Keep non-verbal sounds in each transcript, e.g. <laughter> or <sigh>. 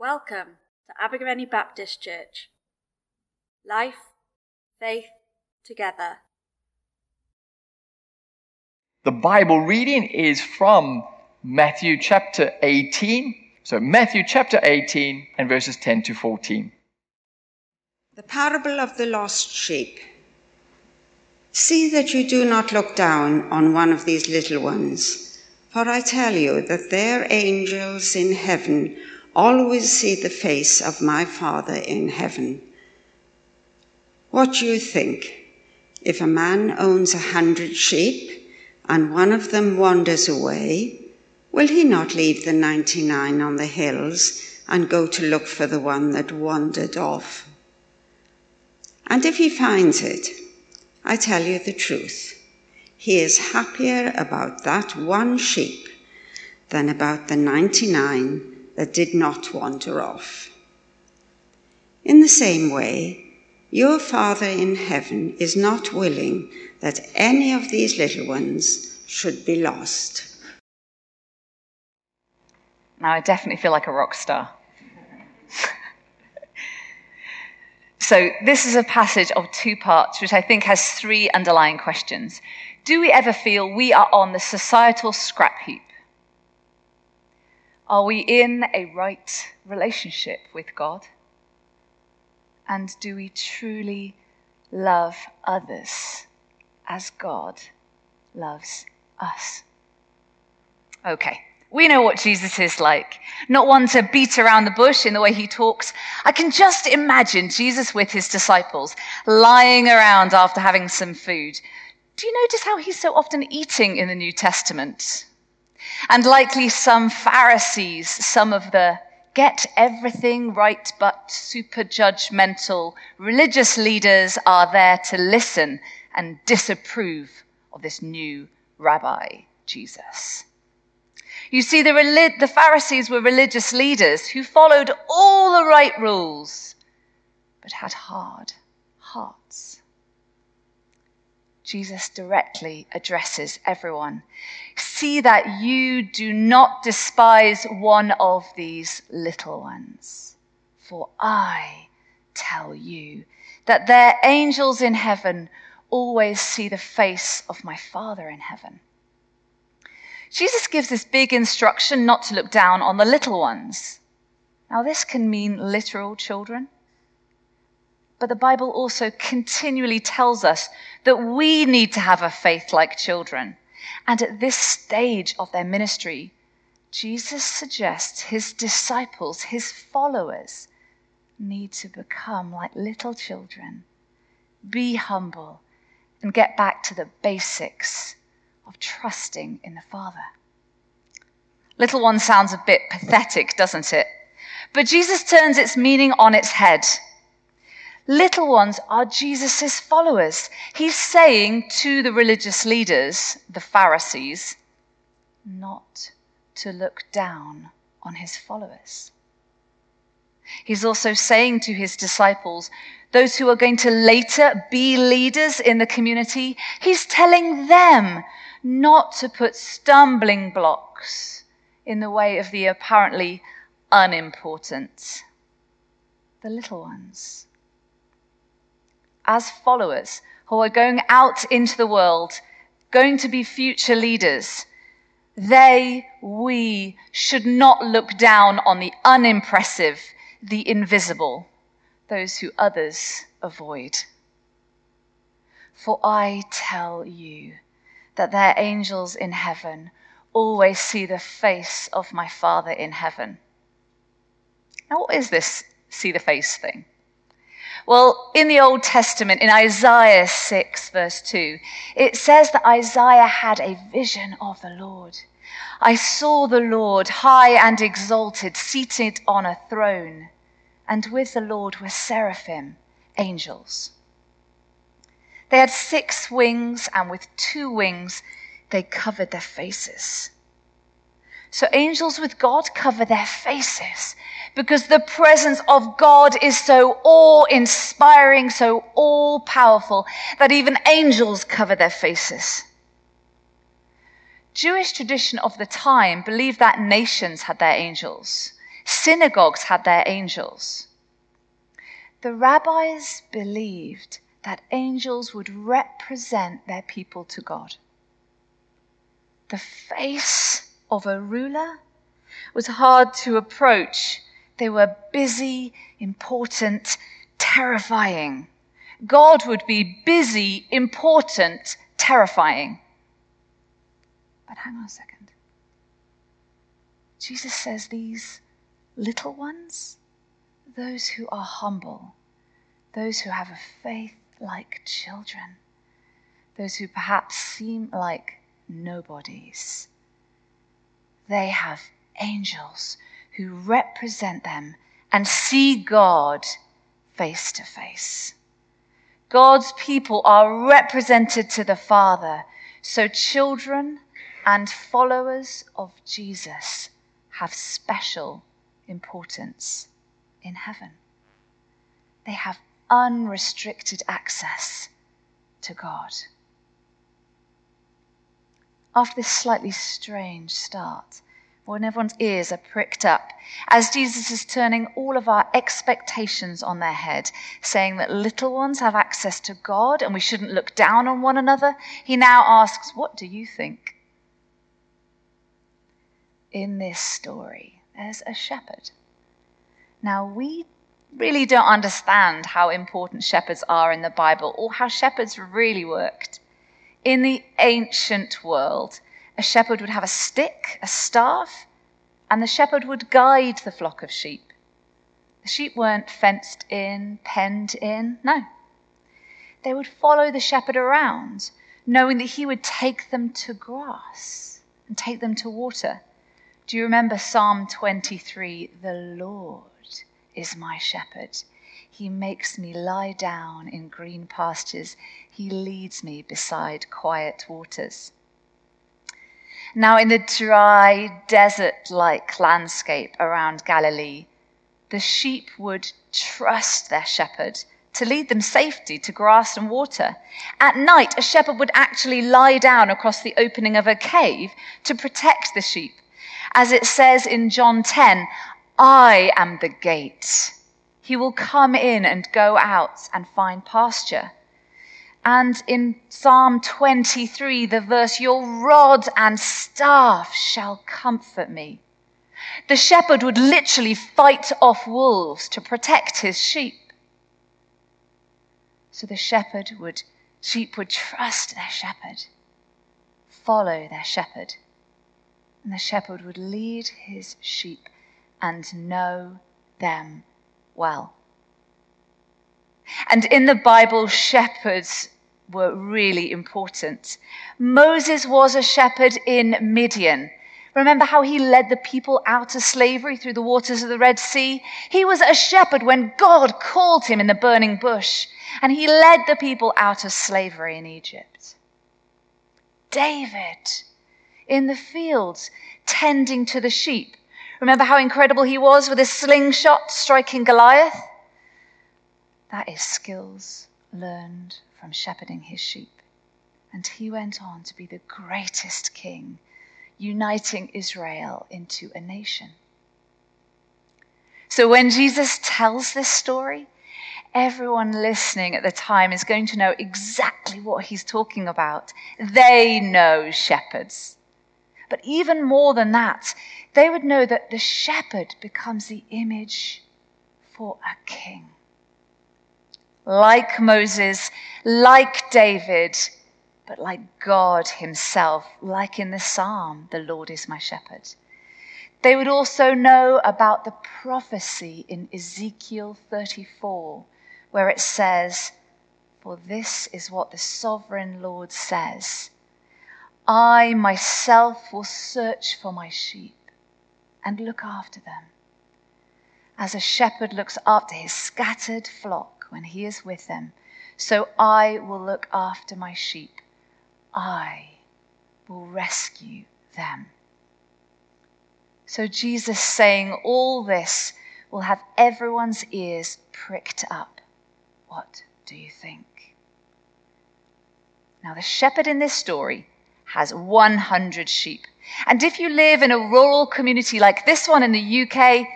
Welcome to Abergavenny Baptist Church. Life, faith, together. The Bible reading is from Matthew chapter 18. So, Matthew chapter 18 and verses 10 to 14. The parable of the lost sheep. See that you do not look down on one of these little ones, for I tell you that their angels in heaven always see the face of my Father in heaven. What do you think? If a man owns a hundred sheep and one of them wanders away, will he not leave the 99 on the hills and go to look for the one that wandered off? And if he finds it, I tell you the truth, he is happier about that one sheep than about the 99 that did not wander off. In the same way, your Father in heaven is not willing that any of these little ones should be lost. Now, I definitely feel like a rock star. <laughs> so, this is a passage of two parts, which I think has three underlying questions. Do we ever feel we are on the societal scrap heap? Are we in a right relationship with God? And do we truly love others as God loves us? Okay, we know what Jesus is like. Not one to beat around the bush in the way he talks. I can just imagine Jesus with his disciples lying around after having some food. Do you notice how he's so often eating in the New Testament? And likely some Pharisees, some of the get everything right but super judgmental religious leaders are there to listen and disapprove of this new rabbi, Jesus. You see, the, the Pharisees were religious leaders who followed all the right rules, but had hard hearts. Jesus directly addresses everyone. See that you do not despise one of these little ones, for I tell you that their angels in heaven always see the face of my Father in heaven. Jesus gives this big instruction not to look down on the little ones. Now, this can mean literal children but the Bible also continually tells us that we need to have a faith like children. And at this stage of their ministry, Jesus suggests his disciples, his followers, need to become like little children, be humble, and get back to the basics of trusting in the Father. Little one sounds a bit pathetic, doesn't it? But Jesus turns its meaning on its head little ones are Jesus' followers. He's saying to the religious leaders, the Pharisees, not to look down on his followers. He's also saying to his disciples, those who are going to later be leaders in the community, he's telling them not to put stumbling blocks in the way of the apparently unimportant, the little ones as followers who are going out into the world, going to be future leaders, they, we, should not look down on the unimpressive, the invisible, those who others avoid. For I tell you that their angels in heaven always see the face of my Father in heaven. Now, what is this see the face thing? Well, in the Old Testament, in Isaiah 6, verse 2, it says that Isaiah had a vision of the Lord. I saw the Lord high and exalted, seated on a throne, and with the Lord were seraphim, angels. They had six wings, and with two wings they covered their faces. So angels with God cover their faces because the presence of God is so awe inspiring, so all powerful that even angels cover their faces. Jewish tradition of the time believed that nations had their angels. Synagogues had their angels. The rabbis believed that angels would represent their people to God. The face of a ruler was hard to approach. They were busy, important, terrifying. God would be busy, important, terrifying. But hang on a second. Jesus says these little ones, those who are humble, those who have a faith like children, those who perhaps seem like nobodies, they have angels who represent them and see God face to face. God's people are represented to the Father, so children and followers of Jesus have special importance in heaven. They have unrestricted access to God. After this slightly strange start, when everyone's ears are pricked up, as Jesus is turning all of our expectations on their head, saying that little ones have access to God and we shouldn't look down on one another, he now asks, What do you think? In this story, there's a shepherd. Now, we really don't understand how important shepherds are in the Bible or how shepherds really worked. In the ancient world, a shepherd would have a stick, a staff, and the shepherd would guide the flock of sheep. The sheep weren't fenced in, penned in, no. They would follow the shepherd around, knowing that he would take them to grass and take them to water. Do you remember Psalm 23? The Lord is my shepherd. He makes me lie down in green pastures. He leads me beside quiet waters. Now, in the dry, desert like landscape around Galilee, the sheep would trust their shepherd to lead them safely to grass and water. At night, a shepherd would actually lie down across the opening of a cave to protect the sheep. As it says in John 10, I am the gate. He will come in and go out and find pasture. And in Psalm 23, the verse, Your rod and staff shall comfort me. The shepherd would literally fight off wolves to protect his sheep. So the shepherd would, sheep would trust their shepherd, follow their shepherd, and the shepherd would lead his sheep and know them well. And in the Bible, shepherds were really important. Moses was a shepherd in Midian. Remember how he led the people out of slavery through the waters of the Red Sea? He was a shepherd when God called him in the burning bush, and he led the people out of slavery in Egypt. David in the fields tending to the sheep. Remember how incredible he was with his slingshot striking Goliath? That is skills learned from shepherding his sheep. And he went on to be the greatest king, uniting Israel into a nation. So when Jesus tells this story, everyone listening at the time is going to know exactly what he's talking about. They know shepherds. But even more than that, they would know that the shepherd becomes the image for a king like Moses, like David, but like God Himself, like in the psalm, the Lord is my shepherd. They would also know about the prophecy in Ezekiel 34, where it says, For this is what the sovereign Lord says I myself will search for my sheep and look after them, as a shepherd looks after his scattered flock when he is with them. So I will look after my sheep. I will rescue them. So Jesus saying all this will have everyone's ears pricked up. What do you think? Now, the shepherd in this story has 100 sheep. And if you live in a rural community like this one in the UK,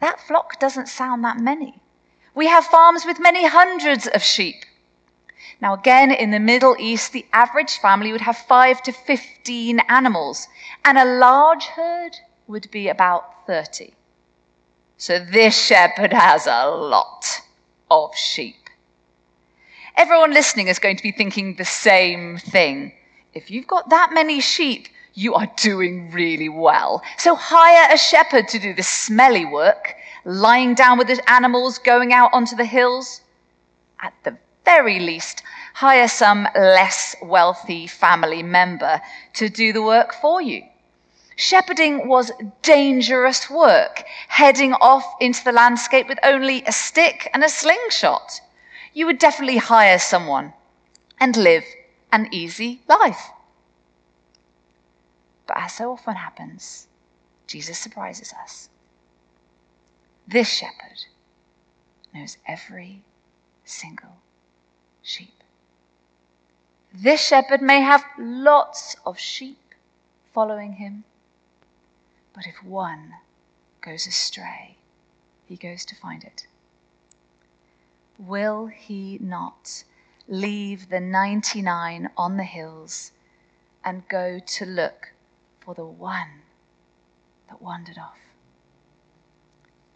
that flock doesn't sound that many. We have farms with many hundreds of sheep. Now, again, in the Middle East, the average family would have five to 15 animals, and a large herd would be about 30. So this shepherd has a lot of sheep. Everyone listening is going to be thinking the same thing. If you've got that many sheep, you are doing really well. So hire a shepherd to do the smelly work, lying down with the animals, going out onto the hills. At the very least, hire some less wealthy family member to do the work for you. Shepherding was dangerous work, heading off into the landscape with only a stick and a slingshot. You would definitely hire someone and live an easy life. But as so often happens, Jesus surprises us. This shepherd knows every single sheep. This shepherd may have lots of sheep following him, but if one goes astray, he goes to find it. Will he not leave the 99 on the hills and go to look for the one that wandered off?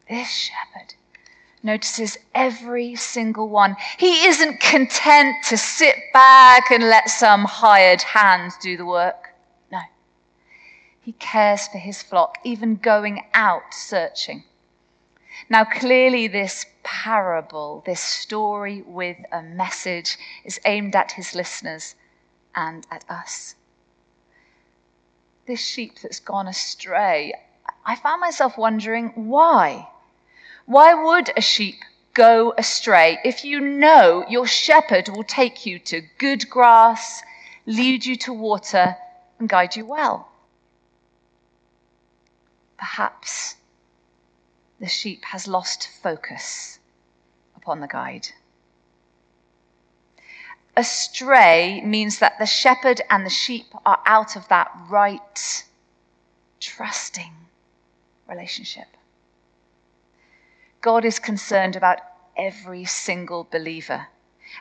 This shepherd notices every single one. He isn't content to sit back and let some hired hand do the work. No. He cares for his flock, even going out searching. Now, clearly, this parable, this story with a message, is aimed at his listeners and at us. This sheep that's gone astray, I found myself wondering why. Why would a sheep go astray if you know your shepherd will take you to good grass, lead you to water, and guide you well? Perhaps the sheep has lost focus upon the guide. Astray means that the shepherd and the sheep are out of that right, trusting relationship. God is concerned about every single believer,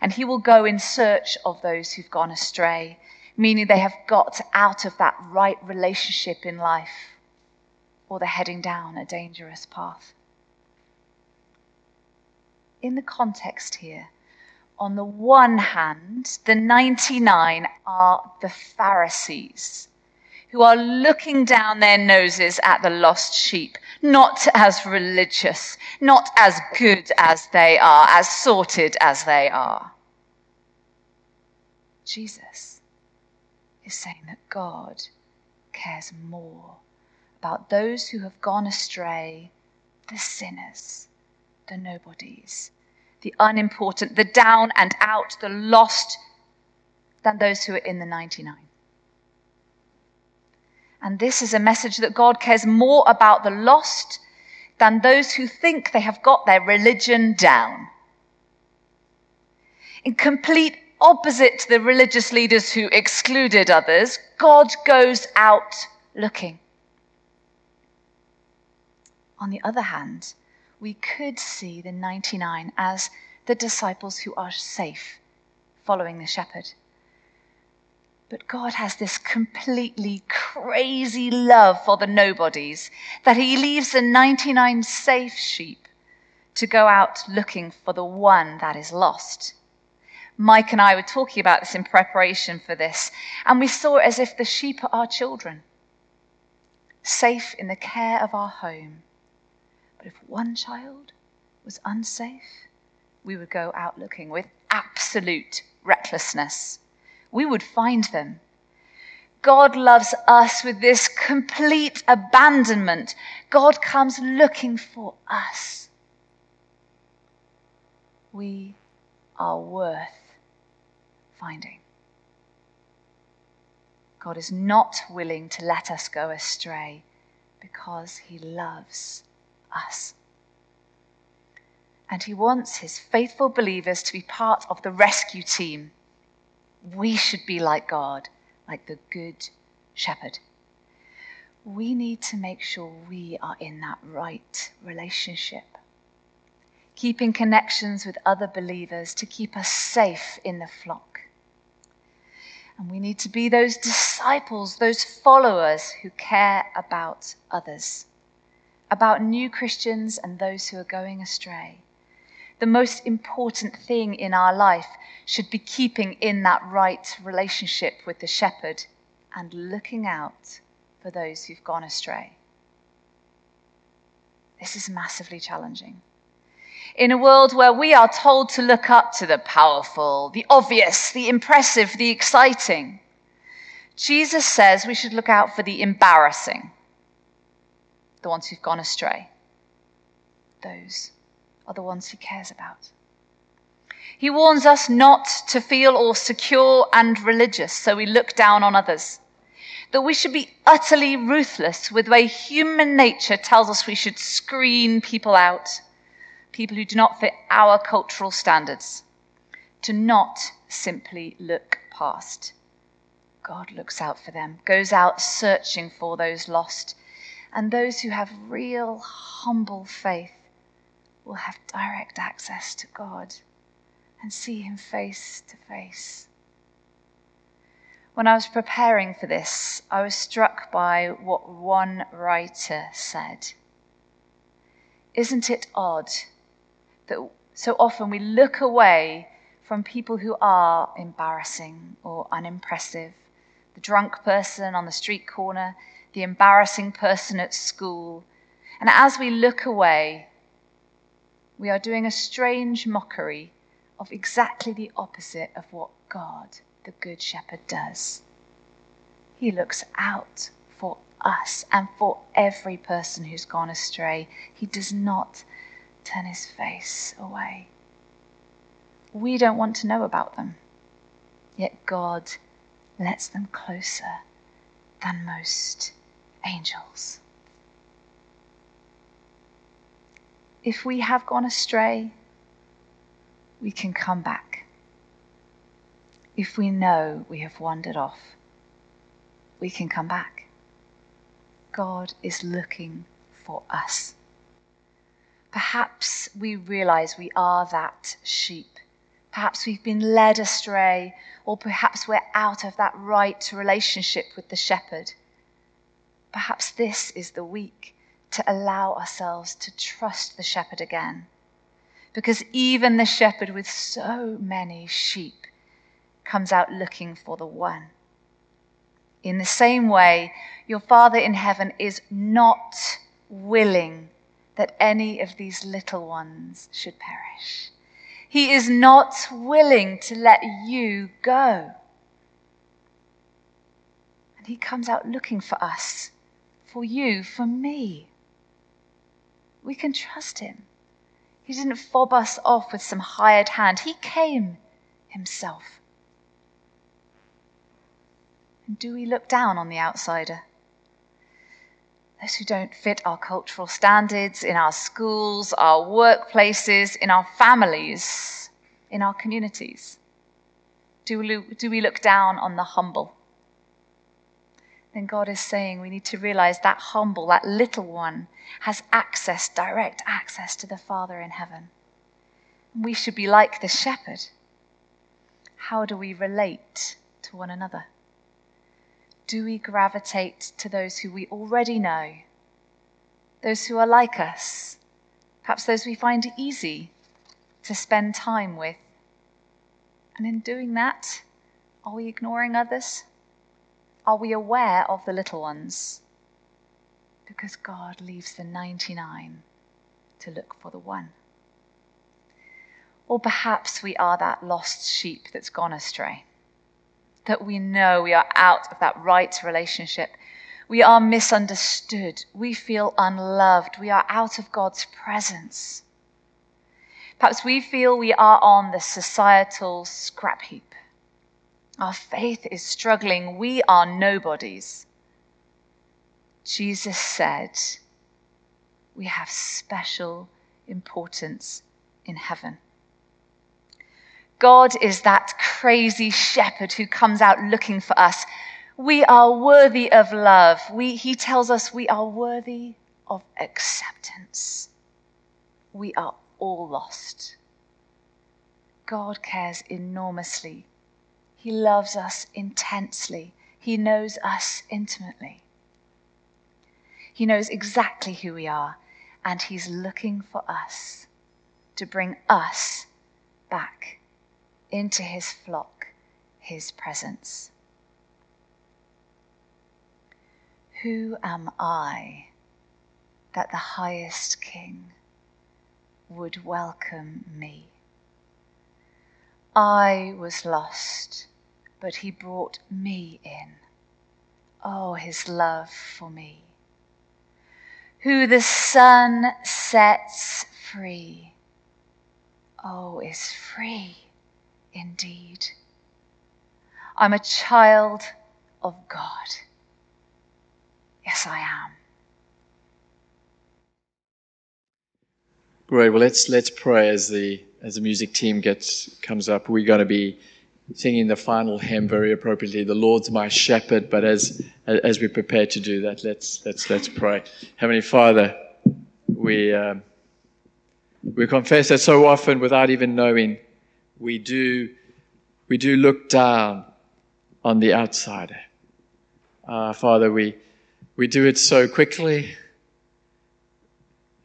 and He will go in search of those who've gone astray, meaning they have got out of that right relationship in life, or they're heading down a dangerous path. In the context here, on the one hand, the 99 are the Pharisees who are looking down their noses at the lost sheep, not as religious, not as good as they are, as sorted as they are. Jesus is saying that God cares more about those who have gone astray, the sinners, the nobodies, the unimportant, the down and out, the lost, than those who are in the 99. And this is a message that God cares more about the lost than those who think they have got their religion down. In complete opposite to the religious leaders who excluded others, God goes out looking. On the other hand, we could see the 99 as the disciples who are safe following the shepherd. But God has this completely crazy love for the nobodies that he leaves the 99 safe sheep to go out looking for the one that is lost. Mike and I were talking about this in preparation for this, and we saw it as if the sheep are our children, safe in the care of our home. But if one child was unsafe, we would go out looking with absolute recklessness we would find them. God loves us with this complete abandonment. God comes looking for us. We are worth finding. God is not willing to let us go astray because he loves us. And he wants his faithful believers to be part of the rescue team we should be like God, like the good shepherd. we need to make sure we are in that right relationship. Keeping connections with other believers to keep us safe in the flock. And we need to be those disciples, those followers who care about others, about new Christians and those who are going astray. The most important thing in our life should be keeping in that right relationship with the shepherd and looking out for those who've gone astray. This is massively challenging. In a world where we are told to look up to the powerful, the obvious, the impressive, the exciting, Jesus says we should look out for the embarrassing, the ones who've gone astray. Those are the ones he cares about. He warns us not to feel all secure and religious, so we look down on others. That we should be utterly ruthless with the way human nature tells us we should screen people out, people who do not fit our cultural standards. To not simply look past. God looks out for them, goes out searching for those lost, and those who have real, humble faith will have direct access to God and see Him face to face. When I was preparing for this, I was struck by what one writer said. Isn't it odd that so often we look away from people who are embarrassing or unimpressive? The drunk person on the street corner, the embarrassing person at school. And as we look away, we are doing a strange mockery of exactly the opposite of what God, the Good Shepherd, does. He looks out for us and for every person who's gone astray. He does not turn his face away. We don't want to know about them, yet God lets them closer than most angels. If we have gone astray, we can come back. If we know we have wandered off, we can come back. God is looking for us. Perhaps we realize we are that sheep. Perhaps we've been led astray, or perhaps we're out of that right relationship with the shepherd. Perhaps this is the week to allow ourselves to trust the shepherd again because even the shepherd with so many sheep comes out looking for the one. In the same way, your Father in heaven is not willing that any of these little ones should perish. He is not willing to let you go. And He comes out looking for us, for you, for me. We can trust Him. He didn't fob us off with some hired hand. He came himself. And do we look down on the outsider? Those who don't fit our cultural standards in our schools, our workplaces, in our families, in our communities? Do we, do we look down on the humble? Then God is saying we need to realize that humble, that little one, has access, direct access to the Father in heaven. We should be like the shepherd. How do we relate to one another? Do we gravitate to those who we already know? Those who are like us? Perhaps those we find easy to spend time with? And in doing that, are we ignoring others? Are we aware of the little ones? Because God leaves the 99 to look for the one. Or perhaps we are that lost sheep that's gone astray. That we know we are out of that right relationship. We are misunderstood. We feel unloved. We are out of God's presence. Perhaps we feel we are on the societal scrap heap. Our faith is struggling. We are nobodies. Jesus said, We have special importance in heaven. God is that crazy shepherd who comes out looking for us. We are worthy of love. We, he tells us we are worthy of acceptance. We are all lost. God cares enormously. He loves us intensely. He knows us intimately. He knows exactly who we are, and He's looking for us to bring us back into His flock, His presence. Who am I that the highest King would welcome me? I was lost, but He brought me in. Oh, His love for me. Who the Son sets free, oh, is free indeed. I'm a child of God. Yes, I am. Great. Well, let's let's pray as the as the music team gets comes up. We're going to be singing the final hymn very appropriately. The Lord's my shepherd. But as as we prepare to do that, let's let's let's pray. Heavenly Father, we um, we confess that so often, without even knowing, we do we do look down on the outsider. Uh, Father, we we do it so quickly.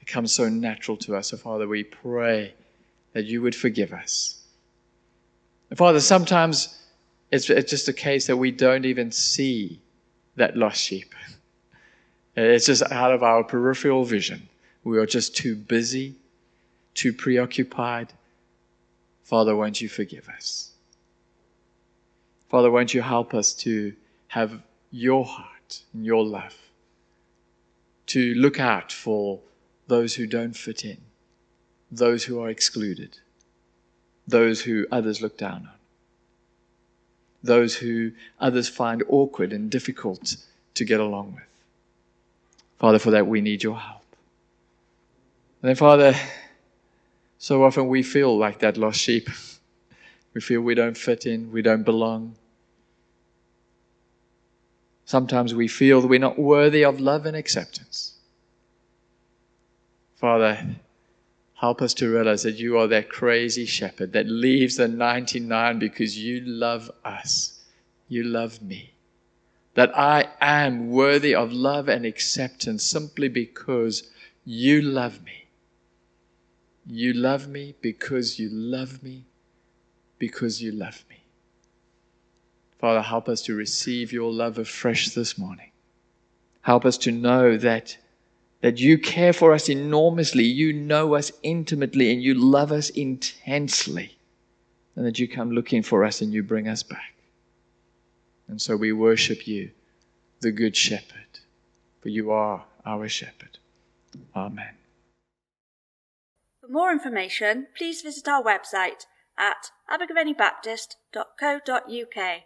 It comes so natural to us. So, Father, we pray that you would forgive us. And Father, sometimes it's, it's just a case that we don't even see that lost sheep. It's just out of our peripheral vision. We are just too busy, too preoccupied. Father, won't you forgive us? Father, won't you help us to have your heart and your love, to look out for those who don't fit in, those who are excluded, those who others look down on, those who others find awkward and difficult to get along with. Father, for that we need your help. And then, Father, so often we feel like that lost sheep. <laughs> We feel we don't fit in, we don't belong. Sometimes we feel that we're not worthy of love and acceptance. Father, help us to realize that you are that crazy shepherd that leaves the 99 because you love us. You love me. That I am worthy of love and acceptance simply because you love me. You love me because you love me, because you love me. Father, help us to receive your love afresh this morning. Help us to know that, that you care for us enormously, you know us intimately, and you love us intensely, and that you come looking for us and you bring us back. And so we worship you, the Good Shepherd, for you are our shepherd. Amen. For more information, please visit our website at abergavennybaptist.co.uk.